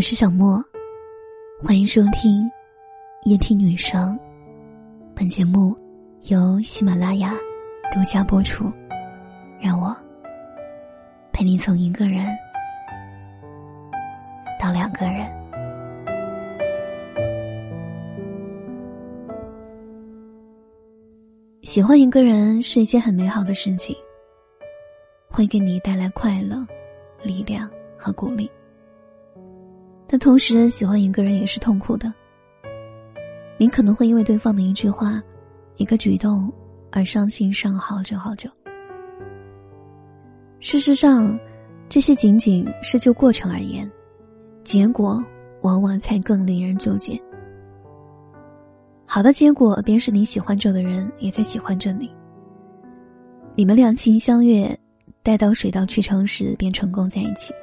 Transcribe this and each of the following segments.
我是小莫，欢迎收听夜听女生。本节目由喜马拉雅独家播出。让我陪你从一个人到两个人。喜欢一个人是一件很美好的事情，会给你带来快乐、力量和鼓励。但同时，喜欢一个人也是痛苦的。你可能会因为对方的一句话、一个举动而伤心上好久好久。事实上，这些仅仅是就过程而言，结果往往才更令人纠结。好的结果便是你喜欢着的人也在喜欢着你，你们两情相悦，待到水到渠成时便成功在一起。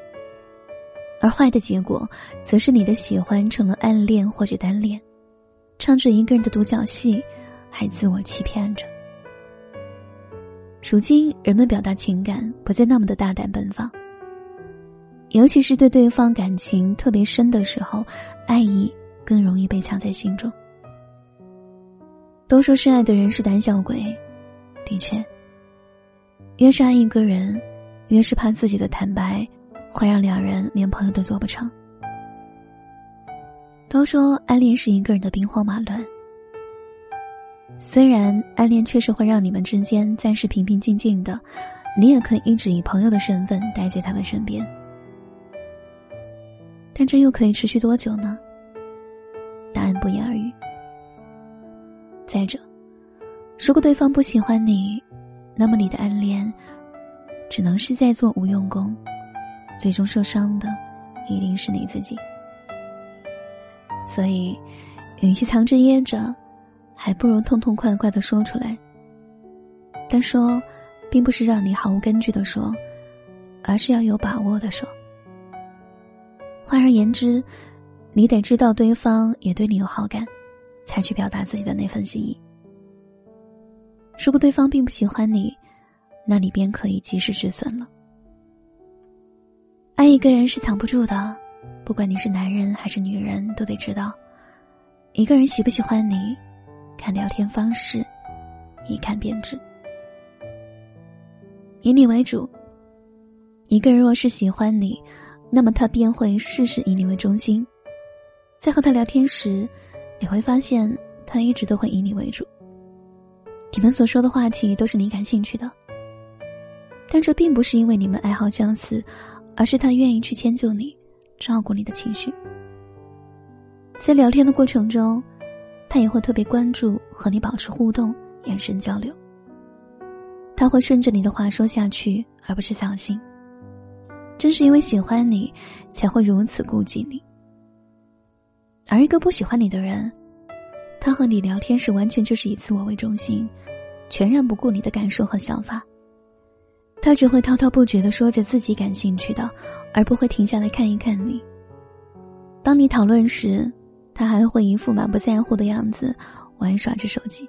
而坏的结果，则是你的喜欢成了暗恋或者单恋，唱着一个人的独角戏，还自我欺骗着。如今，人们表达情感不再那么的大胆奔放，尤其是对对方感情特别深的时候，爱意更容易被藏在心中。都说深爱的人是胆小鬼，的确，越是爱一个人，越是怕自己的坦白。会让两人连朋友都做不成。都说暗恋是一个人的兵荒马乱，虽然暗恋确实会让你们之间暂时平平静静的，你也可以一直以朋友的身份待在他的身边，但这又可以持续多久呢？答案不言而喻。再者，如果对方不喜欢你，那么你的暗恋只能是在做无用功。最终受伤的，一定是你自己。所以，与其藏着掖着，还不如痛痛快快的说出来。但说，并不是让你毫无根据的说，而是要有把握的说。换而言之，你得知道对方也对你有好感，才去表达自己的那份心意。如果对方并不喜欢你，那你便可以及时止损了。爱一个人是藏不住的，不管你是男人还是女人，都得知道，一个人喜不喜欢你，看聊天方式，一看便知。以你为主，一个人若是喜欢你，那么他便会事事以你为中心，在和他聊天时，你会发现他一直都会以你为主，你们所说的话题都是你感兴趣的，但这并不是因为你们爱好相似。而是他愿意去迁就你，照顾你的情绪。在聊天的过程中，他也会特别关注和你保持互动、眼神交流。他会顺着你的话说下去，而不是扫兴。正是因为喜欢你，才会如此顾及你。而一个不喜欢你的人，他和你聊天时完全就是以自我为中心，全然不顾你的感受和想法。他只会滔滔不绝的说着自己感兴趣的，而不会停下来看一看你。当你讨论时，他还会一副满不在乎的样子，玩耍着手机。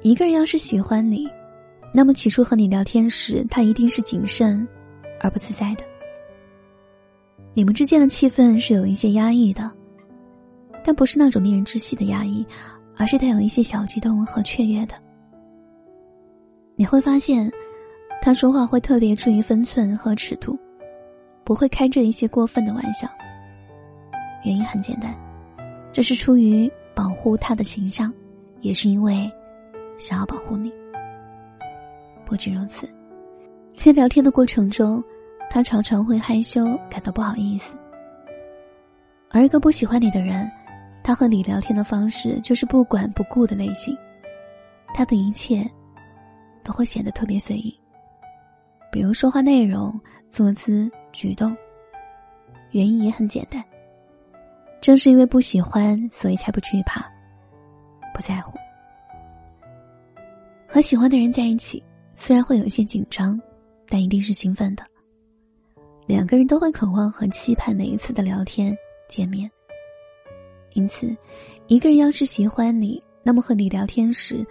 一个人要是喜欢你，那么起初和你聊天时，他一定是谨慎而不自在的。你们之间的气氛是有一些压抑的，但不是那种令人窒息的压抑，而是带有一些小激动和雀跃的。你会发现，他说话会特别注意分寸和尺度，不会开着一些过分的玩笑。原因很简单，这是出于保护他的形象，也是因为想要保护你。不仅如此，在聊天的过程中，他常常会害羞，感到不好意思。而一个不喜欢你的人，他和你聊天的方式就是不管不顾的类型，他的一切。都会显得特别随意，比如说话内容、坐姿、举动。原因也很简单，正是因为不喜欢，所以才不惧怕，不在乎。和喜欢的人在一起，虽然会有一些紧张，但一定是兴奋的。两个人都会渴望和期盼每一次的聊天、见面。因此，一个人要是喜欢你，那么和你聊天时。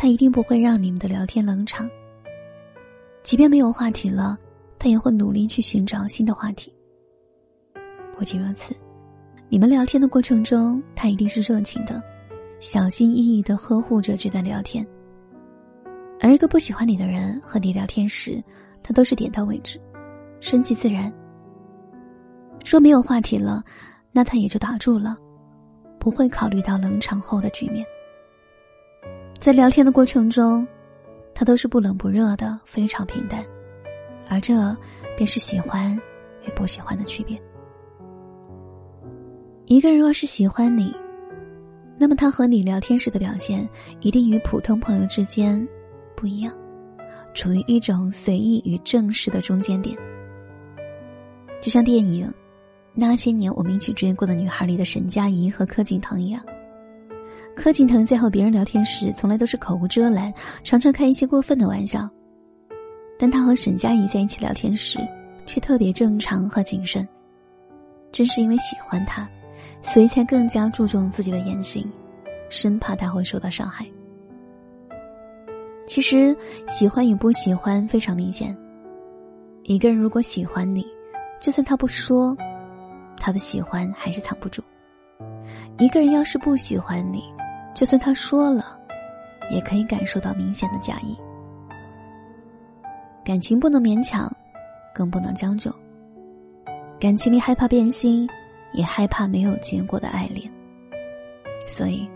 他一定不会让你们的聊天冷场。即便没有话题了，他也会努力去寻找新的话题。不仅如此，你们聊天的过程中，他一定是热情的，小心翼翼的呵护着这段聊天。而一个不喜欢你的人和你聊天时，他都是点到为止，顺其自然。说没有话题了，那他也就打住了，不会考虑到冷场后的局面。在聊天的过程中，他都是不冷不热的，非常平淡，而这便是喜欢与不喜欢的区别。一个人若是喜欢你，那么他和你聊天时的表现一定与普通朋友之间不一样，处于一种随意与正式的中间点。就像电影《那些年我们一起追过的女孩》里的沈佳宜和柯景腾一样。柯景腾在和别人聊天时，从来都是口无遮拦，常常开一些过分的玩笑。但他和沈佳宜在一起聊天时，却特别正常和谨慎。正是因为喜欢他，所以才更加注重自己的言行，生怕他会受到伤害。其实，喜欢与不喜欢非常明显。一个人如果喜欢你，就算他不说，他的喜欢还是藏不住；一个人要是不喜欢你，就算他说了，也可以感受到明显的假意。感情不能勉强，更不能将就。感情里害怕变心，也害怕没有结果的爱恋。所以，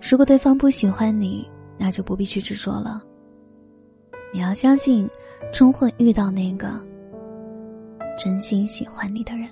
如果对方不喜欢你，那就不必去执着了。你要相信，终会遇到那个真心喜欢你的人。